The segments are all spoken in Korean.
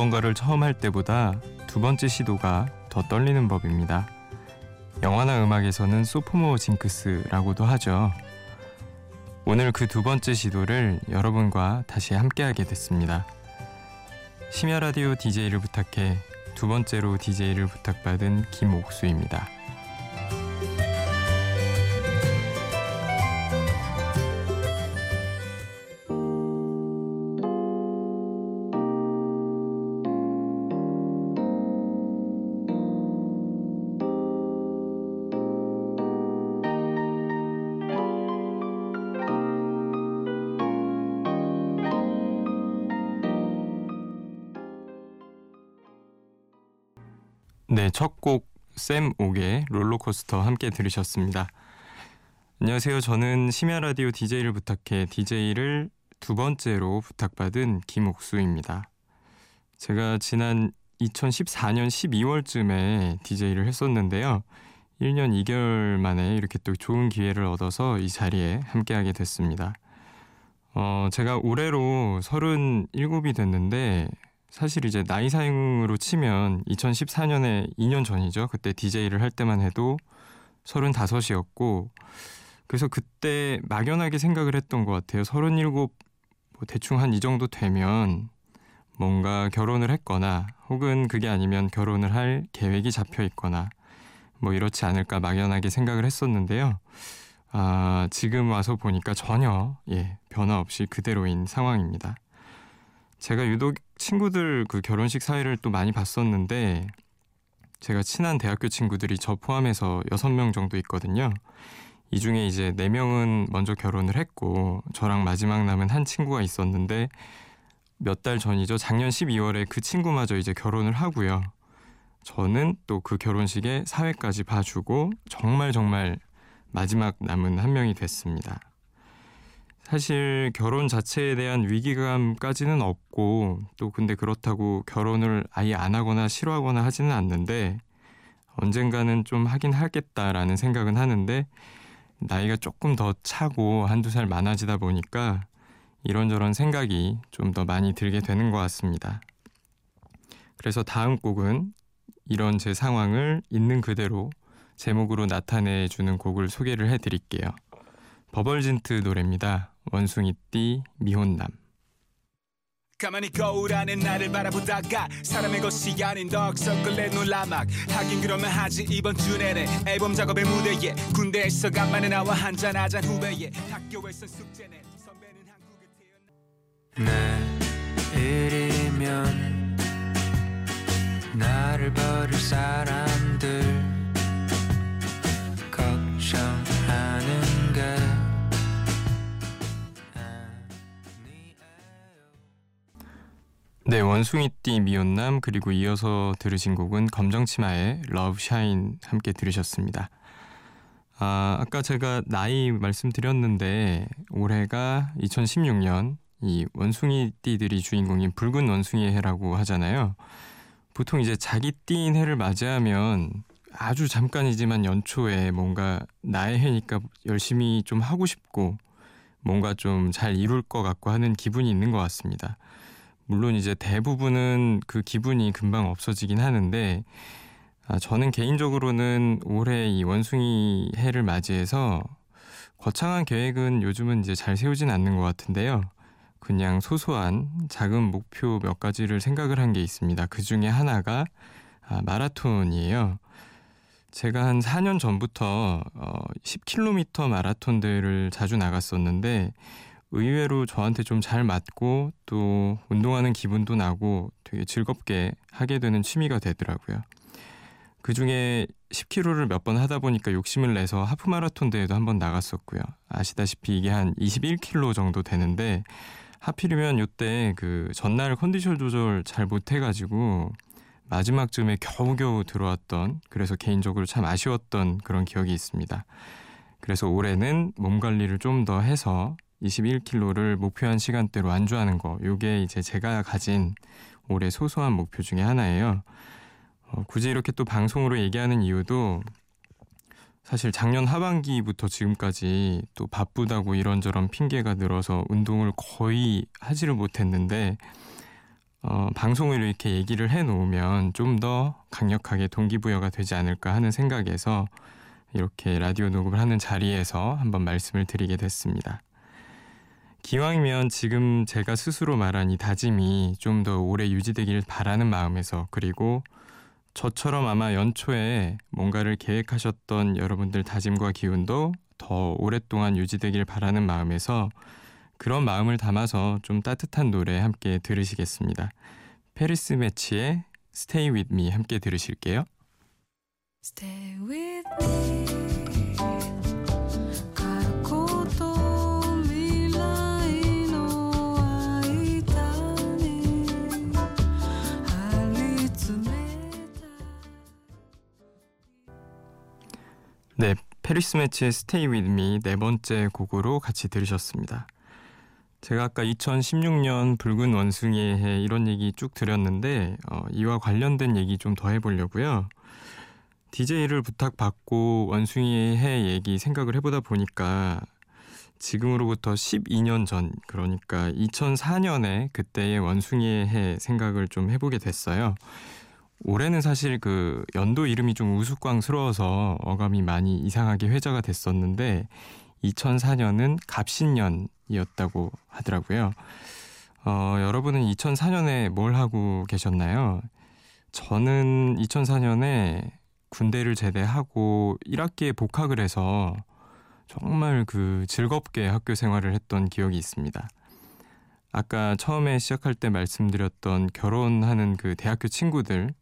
무언가를 처음 할 때보다 두 번째 시도가 더 떨리는 법입니다. 영화나 음악에서는 소포모 징크스라고도 하죠. 오늘 그 두 번째 시도를 여러분과 다시 함께하게 됐습니다. 심야 라디오 DJ를 부탁해 두 번째로 DJ를 부탁받은 김옥수입니다. 곡샘 옥의 롤러코스터 함께 들으셨습니다. 안녕하세요. 저는 심야 라디오 DJ를 부탁해 DJ를 두 번째로 부탁받은 김옥수입니다. 제가 지난 2014년 12월쯤에 DJ를 했었는데요. 1년 2개월 만에 이렇게 또 좋은 기회를 얻어서 이 자리에 함께하게 됐습니다. 어, 제가 올해로 37이 됐는데 사실 이제 나이 사용으로 치면 2014년에 2년 전이죠. 그때 DJ를 할 때만 해도 35이었고 그래서 그때 막연하게 생각을 했던 것 같아요. 37, 뭐 대충 한 이 정도 되면 뭔가 결혼을 했거나 혹은 그게 아니면 결혼을 할 계획이 잡혀 있거나 뭐 이렇지 않을까 막연하게 생각을 했었는데요. 아, 지금 와서 보니까 전혀 예, 변화 없이 그대로인 상황입니다. 제가 유독 친구들 그 결혼식 사회를 또 많이 봤었는데 제가 친한 대학교 친구들이 저 포함해서 6명 정도 있거든요. 이 중에 이제 4명은 먼저 결혼을 했고 저랑 마지막 남은 한 친구가 있었는데 몇 달 전이죠. 작년 12월에 그 친구마저 이제 결혼을 하고요. 저는 또 그 결혼식에 사회까지 봐주고 정말 정말 마지막 남은 한 명이 됐습니다. 사실 결혼 자체에 대한 위기감까지는 없고 또 근데 그렇다고 결혼을 아예 안 하거나 싫어하거나 하지는 않는데 언젠가는 좀 하긴 하겠다라는 생각은 하는데 나이가 조금 더 차고 한두 살 많아지다 보니까 이런저런 생각이 좀 더 많이 들게 되는 것 같습니다. 그래서 다음 곡은 이런 제 상황을 있는 그대로 제목으로 나타내 주는 곡을 소개를 해 드릴게요. 버벌진트 노래입니다. 원숭이띠 미혼남. 가만히 거울 안에 나를 바라보다가 사람의 것이 아닌 덕석을 내놓라막. 하긴 그러면 하지 이번 주 내내 앨범 작업의 무대에 군대에서 간만에 나와 한잔하잔 후배에 학교에선 숙제네 선배는 한국에 태어나. 내일이면 나를 버릴 사람들 네, 원숭이띠 미혼남 그리고 이어서 들으신 곡은 검정치마의 Love Shine 함께 들으셨습니다. 아, 아까 제가 나이 말씀드렸는데 올해가 2016년 이 원숭이띠들이 주인공인 붉은 원숭이의 해라고 하잖아요. 보통 이제 자기 띠인 해를 맞이하면 아주 잠깐이지만 연초에 뭔가 나의 해니까 열심히 좀 하고 싶고 뭔가 좀 잘 이룰 것 같고 하는 기분이 있는 것 같습니다. 물론 이제 대부분은 그 기분이 금방 없어지긴 하는데 아, 저는 개인적으로는 올해 이 원숭이 해를 맞이해서 거창한 계획은 요즘은 이제 잘 세우진 않는 것 같은데요. 그냥 소소한 작은 목표 몇 가지를 생각을 한 게 있습니다. 그 중에 하나가 아, 마라톤이에요. 제가 한 4년 전부터 어, 10km 마라톤들을 자주 나갔었는데 의외로 저한테 좀 잘 맞고 또 운동하는 기분도 나고 되게 즐겁게 하게 되는 취미가 되더라고요. 그 중에 10km를 몇 번 하다 보니까 욕심을 내서 하프 마라톤 대회도 한 번 나갔었고요. 아시다시피 이게 한 21km 정도 되는데 하필이면 요때 그 전날 컨디션 조절 잘 못해가지고 마지막쯤에 겨우겨우 들어왔던 그래서 개인적으로 참 아쉬웠던 그런 기억이 있습니다. 그래서 올해는 몸 관리를 좀 더 해서 21km를 목표한 시간대로 안주하는 거. 요게 이제 제가 가진 올해 소소한 목표 중에 하나예요. 어, 굳이 이렇게 또 방송으로 얘기하는 이유도 사실 작년 하반기부터 지금까지 또 바쁘다고 이런저런 핑계가 늘어서 운동을 거의 하지를 못했는데 어, 방송을 이렇게 얘기를 해 놓으면 좀 더 강력하게 동기부여가 되지 않을까 하는 생각에서 이렇게 라디오 녹음을 하는 자리에서 한번 말씀을 드리게 됐습니다. 기왕이면 지금 제가 스스로 말한 이 다짐이 좀 더 오래 유지되길 바라는 마음에서 그리고 저처럼 아마 연초에 뭔가를 계획하셨던 여러분들 다짐과 기운도 더 오랫동안 유지되길 바라는 마음에서 그런 마음을 담아서 좀 따뜻한 노래 함께 들으시겠습니다. 페리스 매치의 Stay With Me 함께 들으실게요. Stay with me. 네, 페리스 매치의 With Me 네 번째 곡으로 같이 들으셨습니다. 제가 아까 2016년 붉은 원숭이의 해 이런 얘기 쭉 드렸는데 어, 이와 관련된 얘기 좀 더 해보려고요. DJ를 부탁받고 원숭이의 해 얘기 생각을 해보다 보니까 지금으로부터 12년 전 그러니까 2004년에 그때의 원숭이의 해 생각을 좀 해보게 됐어요. 올해는 사실 그 연도 이름이 좀 우스꽝스러워서 어감이 많이 이상하게 회자가 됐었는데 2004년은 갑신년이었다고 하더라고요. 어, 여러분은 2004년에 뭘 하고 계셨나요? 저는 2004년에 군대를 제대하고 1학기에 복학을 해서 정말 그 즐겁게 학교 생활을 했던 기억이 있습니다. 아까 처음에 시작할 때 말씀드렸던 결혼하는 그 대학교 친구들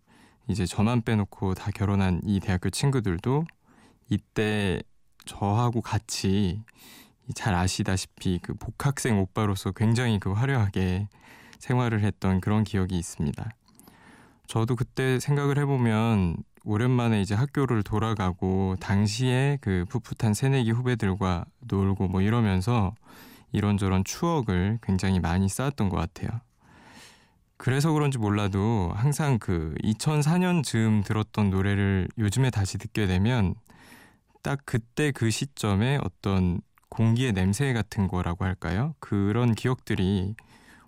이제 저만 빼놓고 다 결혼한 이 대학교 친구들도 이때 저하고 같이 잘 아시다시피 그 복학생 오빠로서 굉장히 그 화려하게 생활을 했던 그런 기억이 있습니다. 저도 그때 생각을 해보면 오랜만에 이제 학교를 돌아가고 당시에 그 풋풋한 새내기 후배들과 놀고 뭐 이러면서 이런저런 추억을 굉장히 많이 쌓았던 것 같아요. 그래서 그런지 몰라도 항상 그 2004년 즈음 들었던 노래를 요즘에 다시 듣게 되면 딱 그때 그 시점에 어떤 공기의 냄새 같은 거라고 할까요? 그런 기억들이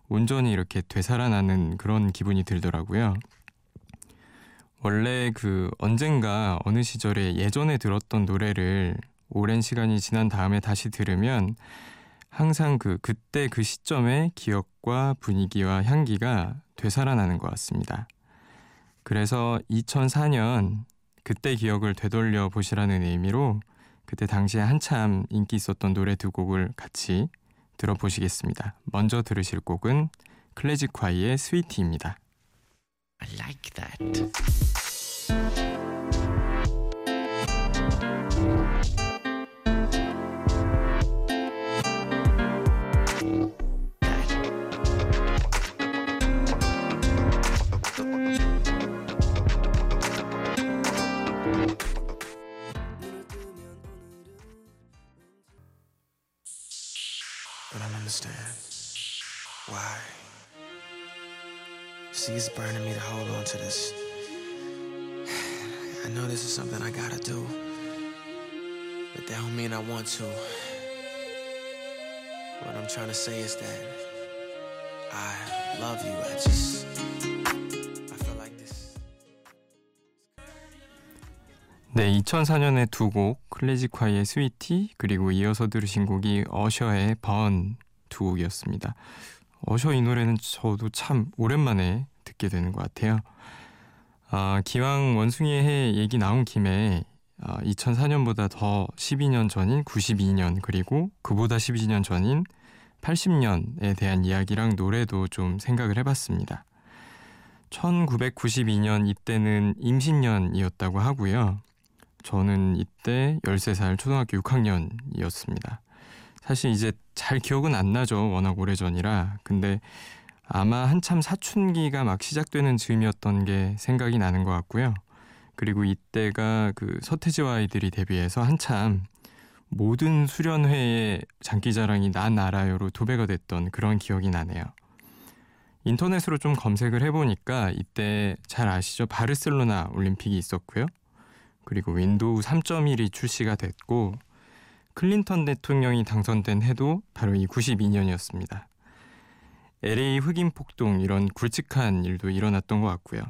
온전히 이렇게 되살아나는 그런 기분이 들더라고요. 원래 그 언젠가 어느 시절에 예전에 들었던 노래를 오랜 시간이 지난 다음에 다시 들으면 항상 그 그때 그 시점의 기억과 분위기와 향기가 되살아나는 것 같습니다. 그래서 2004년 그때 기억을 되돌려 보시라는 의미로 그때 당시에 한참 인기 있었던 노래 두 곡을 같이 들어보시겠습니다. 먼저 들으실 곡은 클래식 콰이의 스위티입니다. I like that. See, it's burning me to hold on to this. I know this is something I gotta do, but that don't mean I want to. What I'm trying to say is that I love you. I just. 네, 2004년에 두 곡, 클래식화의 스위티, 그리고 이어서 들으신 곡이 어셔의 번 두 곡이었습니다. 어셔 이 노래는 저도 참 오랜만에 듣게 되는 것 같아요. 아, 기왕 원숭이의 해 얘기 나온 김에 아, 2004년보다 더 12년 전인 92년 그리고 그보다 12년 전인 80년에 대한 이야기랑 노래도 좀 생각을 해봤습니다. 1992년 이때는 임신년이었다고 하고요. 저는 이때 13살 초등학교 6학년이었습니다. 사실 이제 잘 기억은 안 나죠. 워낙 오래전이라. 근데 아마 한참 사춘기가 막 시작되는 즈음이었던 게 생각이 나는 것 같고요. 그리고 이때가 그 서태지와 아이들이 데뷔해서 한참 모든 수련회의 장기자랑이 난 알아요로 도배가 됐던 그런 기억이 나네요. 인터넷으로 좀 검색을 해보니까 이때 잘 아시죠? 바르셀로나 올림픽이 있었고요. 그리고 윈도우 3.1이 출시가 됐고 클린턴 대통령이 당선된 해도 바로 이 92년이었습니다. LA 흑인 폭동 이런 굵직한 일도 일어났던 것 같고요.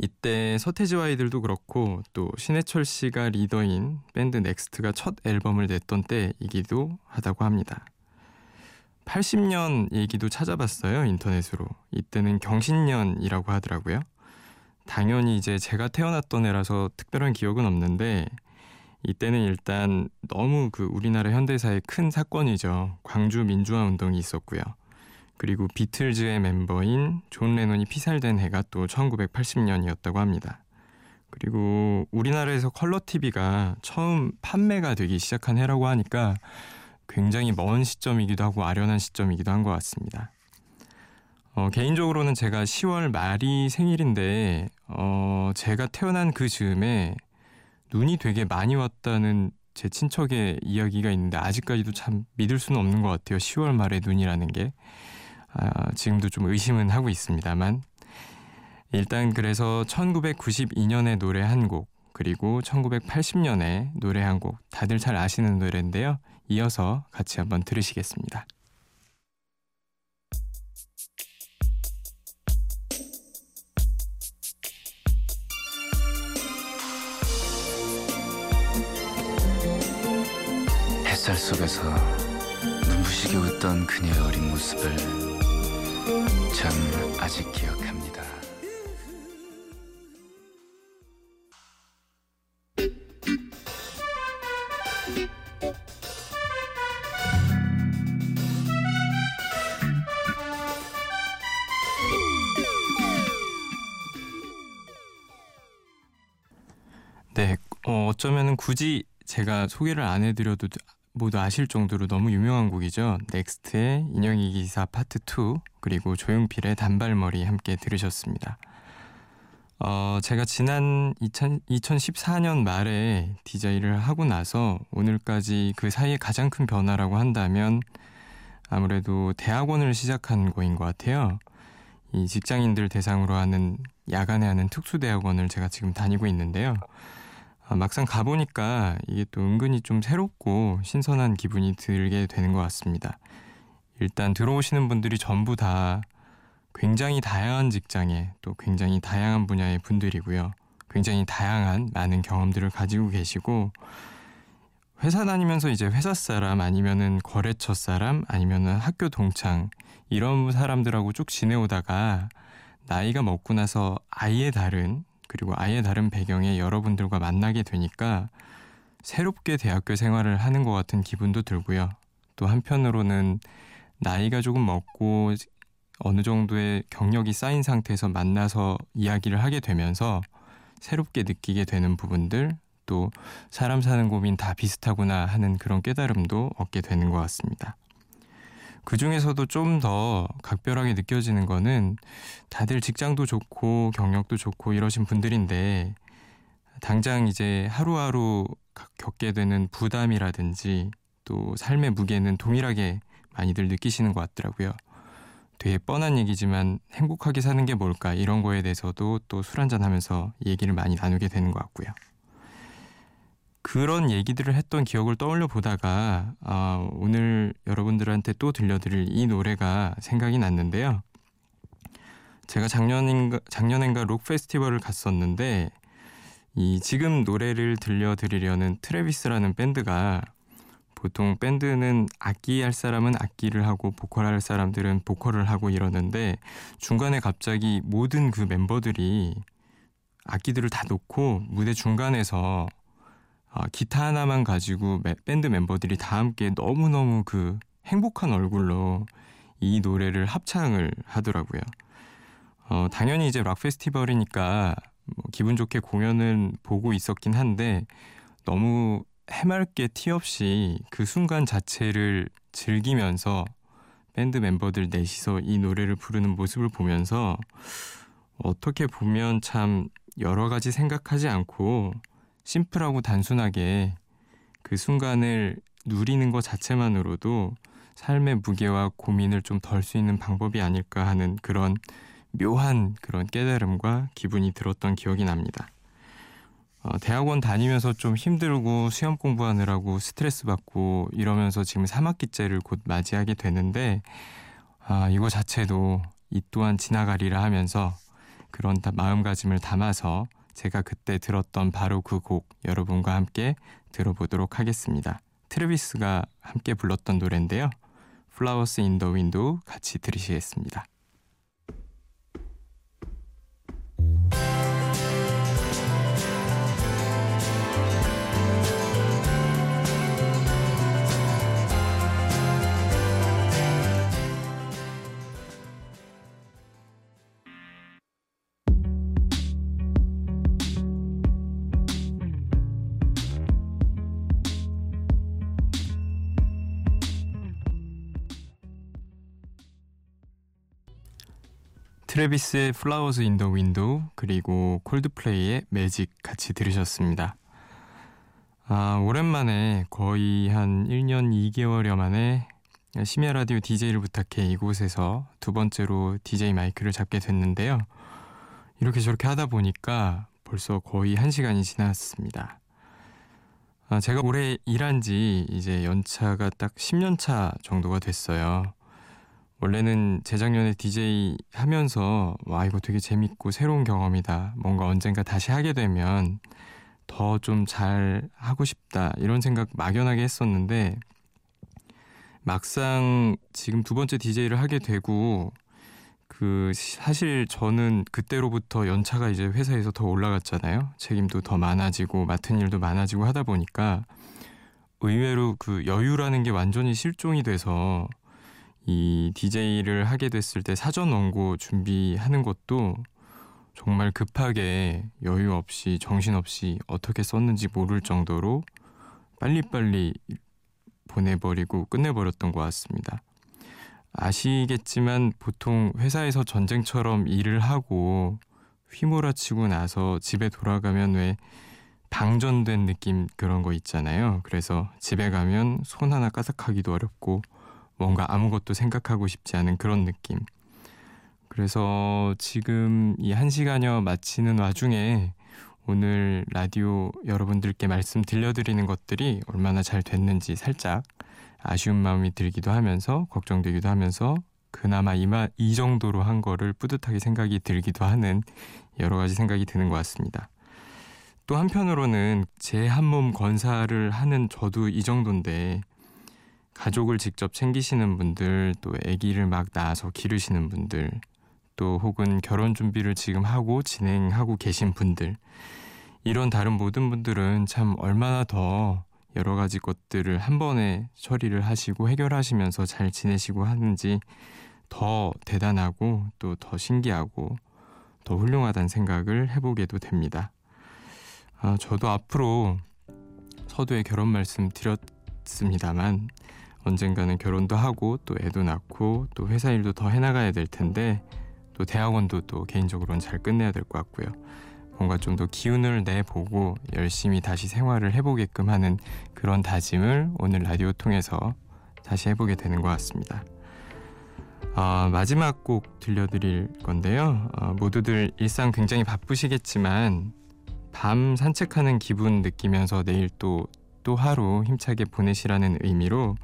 이때 서태지와 아이들도 그렇고 또 신해철 씨가 리더인 밴드 넥스트가 첫 앨범을 냈던 때이기도 하다고 합니다. 80년 얘기도 찾아봤어요 인터넷으로. 이때는 경신년이라고 하더라고요. 당연히 이제 제가 태어났던 해라서 특별한 기억은 없는데 이때는 일단 너무 그 우리나라 현대사의 큰 사건이죠. 광주 민주화 운동이 있었고요. 그리고 비틀즈의 멤버인 존 레논이 피살된 해가 또 1980년이었다고 합니다. 그리고 우리나라에서 컬러 TV가 처음 판매가 되기 시작한 해라고 하니까 굉장히 먼 시점이기도 하고 아련한 시점이기도 한 것 같습니다. 어, 개인적으로는 제가 10월 말이 생일인데 어, 제가 태어난 그 즈음에 눈이 되게 많이 왔다는 제 친척의 이야기가 있는데 아직까지도 참 믿을 수는 없는 것 같아요. 10월 말에 눈이라는 게. 아, 지금도 좀 의심은 하고 있습니다만 일단 그래서 1992년에 노래 한 곡 그리고 1980년에 노래 한 곡 다들 잘 아시는 노래인데요. 이어서 같이 한번 들으시겠습니다. 햇살 속에서 눈부시게 웃던 그녀의 어린 모습을 전 아직 기억합니다. 네, 어, 어쩌면 굳이 제가 소개를 안 해드려도 모두 아실 정도로 너무 유명한 곡이죠. 넥스트의 인형의 기사 파트 2 그리고 조용필의 단발머리 함께 들으셨습니다. 어, 제가 지난 2000, 2014년 말에 DJ를 하고 나서 오늘까지 그 사이에 가장 큰 변화라고 한다면 아무래도 대학원을 시작한 거인 것 같아요. 이 직장인들 대상으로 하는 야간에 하는 특수대학원을 제가 지금 다니고 있는데요. 아, 막상 가보니까 이게 또 은근히 좀 새롭고 신선한 기분이 들게 되는 것 같습니다. 일단 들어오시는 분들이 전부 다 굉장히 다양한 직장에 또 굉장히 다양한 분야의 분들이고요. 굉장히 다양한 많은 경험들을 가지고 계시고 회사 다니면서 이제 회사 사람 아니면은 거래처 사람 아니면은 학교 동창 이런 사람들하고 쭉 지내오다가 나이가 먹고 나서 아예 다른 그리고 아예 다른 배경의 여러분들과 만나게 되니까 새롭게 대학교 생활을 하는 것 같은 기분도 들고요. 또 한편으로는 나이가 조금 먹고 어느 정도의 경력이 쌓인 상태에서 만나서 이야기를 하게 되면서 새롭게 느끼게 되는 부분들 또 사람 사는 고민 다 비슷하구나 하는 그런 깨달음도 얻게 되는 것 같습니다. 그 중에서도 좀 더 각별하게 느껴지는 거는 다들 직장도 좋고 경력도 좋고 이러신 분들인데 당장 이제 하루하루 겪게 되는 부담이라든지 또 삶의 무게는 동일하게 많이들 느끼시는 것 같더라고요. 되게 뻔한 얘기지만 행복하게 사는 게 뭘까 이런 거에 대해서도 또 술 한잔 하면서 얘기를 많이 나누게 되는 것 같고요. 그런 얘기들을 했던 기억을 떠올려 보다가 아, 오늘 여러분들한테 또 들려드릴 이 노래가 생각이 났는데요. 제가 작년인가 작년엔가 록 페스티벌을 갔었는데 이 지금 노래를 들려드리려는 트래비스라는 밴드가 보통 밴드는 악기 할 사람은 악기를 하고 보컬 할 사람들은 보컬을 하고 이러는데 중간에 갑자기 모든 그 멤버들이 악기들을 다 놓고 무대 중간에서 아, 기타 하나만 가지고 매, 밴드 멤버들이 다 함께 너무너무 그 행복한 얼굴로 이 노래를 합창을 하더라고요. 어, 당연히 이제 락 페스티벌이니까 뭐 기분 좋게 공연은 보고 있었긴 한데 너무 해맑게 티 없이 그 순간 자체를 즐기면서 밴드 멤버들 넷이서 이 노래를 부르는 모습을 보면서 어떻게 보면 참 여러 가지 생각하지 않고 심플하고 단순하게 그 순간을 누리는 것 자체만으로도 삶의 무게와 고민을 좀 덜 수 있는 방법이 아닐까 하는 그런 묘한 그런 깨달음과 기분이 들었던 기억이 납니다. 어, 대학원 다니면서 좀 힘들고 시험 공부하느라고 스트레스 받고 이러면서 지금 3학기째를 곧 맞이하게 되는데 아, 이거 자체도 이 또한 지나가리라 하면서 그런 마음가짐을 담아서 제가 그때 들었던 바로 그 곡 여러분과 함께 들어보도록 하겠습니다. 트레비스가 함께 불렀던 노래인데요. Flowers in the Window 같이 들으시겠습니다. 트레비스의 Flowers in the Window 그리고 콜드플레이의 매직 같이 들으셨습니다. 아, 오랜만에 거의 한 1년 2개월여 만에 심야 라디오 DJ를 부탁해 이곳에서 두 번째로 DJ 마이크를 잡게 됐는데요. 이렇게 저렇게 하다 보니까 벌써 거의 1시간이 지났습니다. 아, 제가 올해 일한 지 이제 연차가 딱 10년 차 정도가 됐어요. 원래는 재작년에 DJ 하면서 와 이거 되게 재밌고 새로운 경험이다. 뭔가 언젠가 다시 하게 되면 더 좀 잘 하고 싶다. 이런 생각 막연하게 했었는데 막상 지금 두 번째 DJ를 하게 되고 그 사실 저는 그때로부터 연차가 이제 회사에서 더 올라갔잖아요. 책임도 더 많아지고 맡은 일도 많아지고 하다 보니까 의외로 그 여유라는 게 완전히 실종이 돼서 이 DJ를 하게 됐을 때 사전 원고 준비하는 것도 정말 급하게 여유 없이 정신 없이 어떻게 썼는지 모를 정도로 빨리빨리 보내버리고 끝내버렸던 것 같습니다. 아시겠지만 보통 회사에서 전쟁처럼 일을 하고 휘몰아치고 나서 집에 돌아가면 왜 방전된 느낌 그런 거 있잖아요. 그래서 집에 가면 손 하나 까딱하기도 어렵고 뭔가 아무것도 생각하고 싶지 않은 그런 느낌. 그래서 지금 이 한 시간여 마치는 와중에 오늘 라디오 여러분들께 말씀 들려드리는 것들이 얼마나 잘 됐는지 살짝 아쉬운 마음이 들기도 하면서 걱정되기도 하면서 그나마 이마, 이 정도로 한 거를 뿌듯하게 생각이 들기도 하는 여러 가지 생각이 드는 것 같습니다. 또 한편으로는 제 한 몸 건사를 하는 저도 이 정도인데 가족을 직접 챙기시는 분들, 또 아기를 막 낳아서 기르시는 분들, 또 혹은 결혼 준비를 지금 하고 진행하고 계신 분들, 이런 다른 모든 분들은 참 얼마나 더 여러 가지 것들을 한 번에 처리를 하시고 해결하시면서 잘 지내시고 하는지 더 대단하고 또 더 신기하고 더 훌륭하다는 생각을 해보게도 됩니다. 아, 저도 앞으로 서두에 결혼 말씀 드렸습니다만 언젠가는 결혼도 하고 또 애도 낳고 또 회사 일도 더 해나가야 될 텐데 또 대학원도 또 개인적으로는 잘 끝내야 될 것 같고요. 뭔가 좀 더 기운을 내보고 열심히 다시 생활을 해보게끔 하는 그런 다짐을 오늘 라디오 통해서 다시 해보게 되는 것 같습니다. 어, 마지막 곡 들려드릴 건데요. 어, 모두들 일상 굉장히 바쁘시겠지만 밤 산책하는 기분 느끼면서 내일 또, 또 하루 힘차게 보내시라는 의미로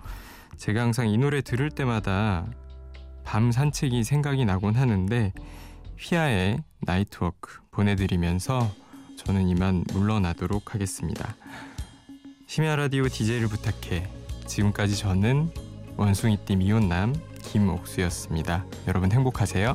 제가 항상 이 노래 들을 때마다 밤 산책이 생각이 나곤 하는데 휘하의 나이트워크 보내드리면서 저는 이만 물러나도록 하겠습니다. 심야 라디오 DJ를 부탁해 지금까지 저는 원숭이띠 미혼남 김옥수였습니다. 여러분 행복하세요.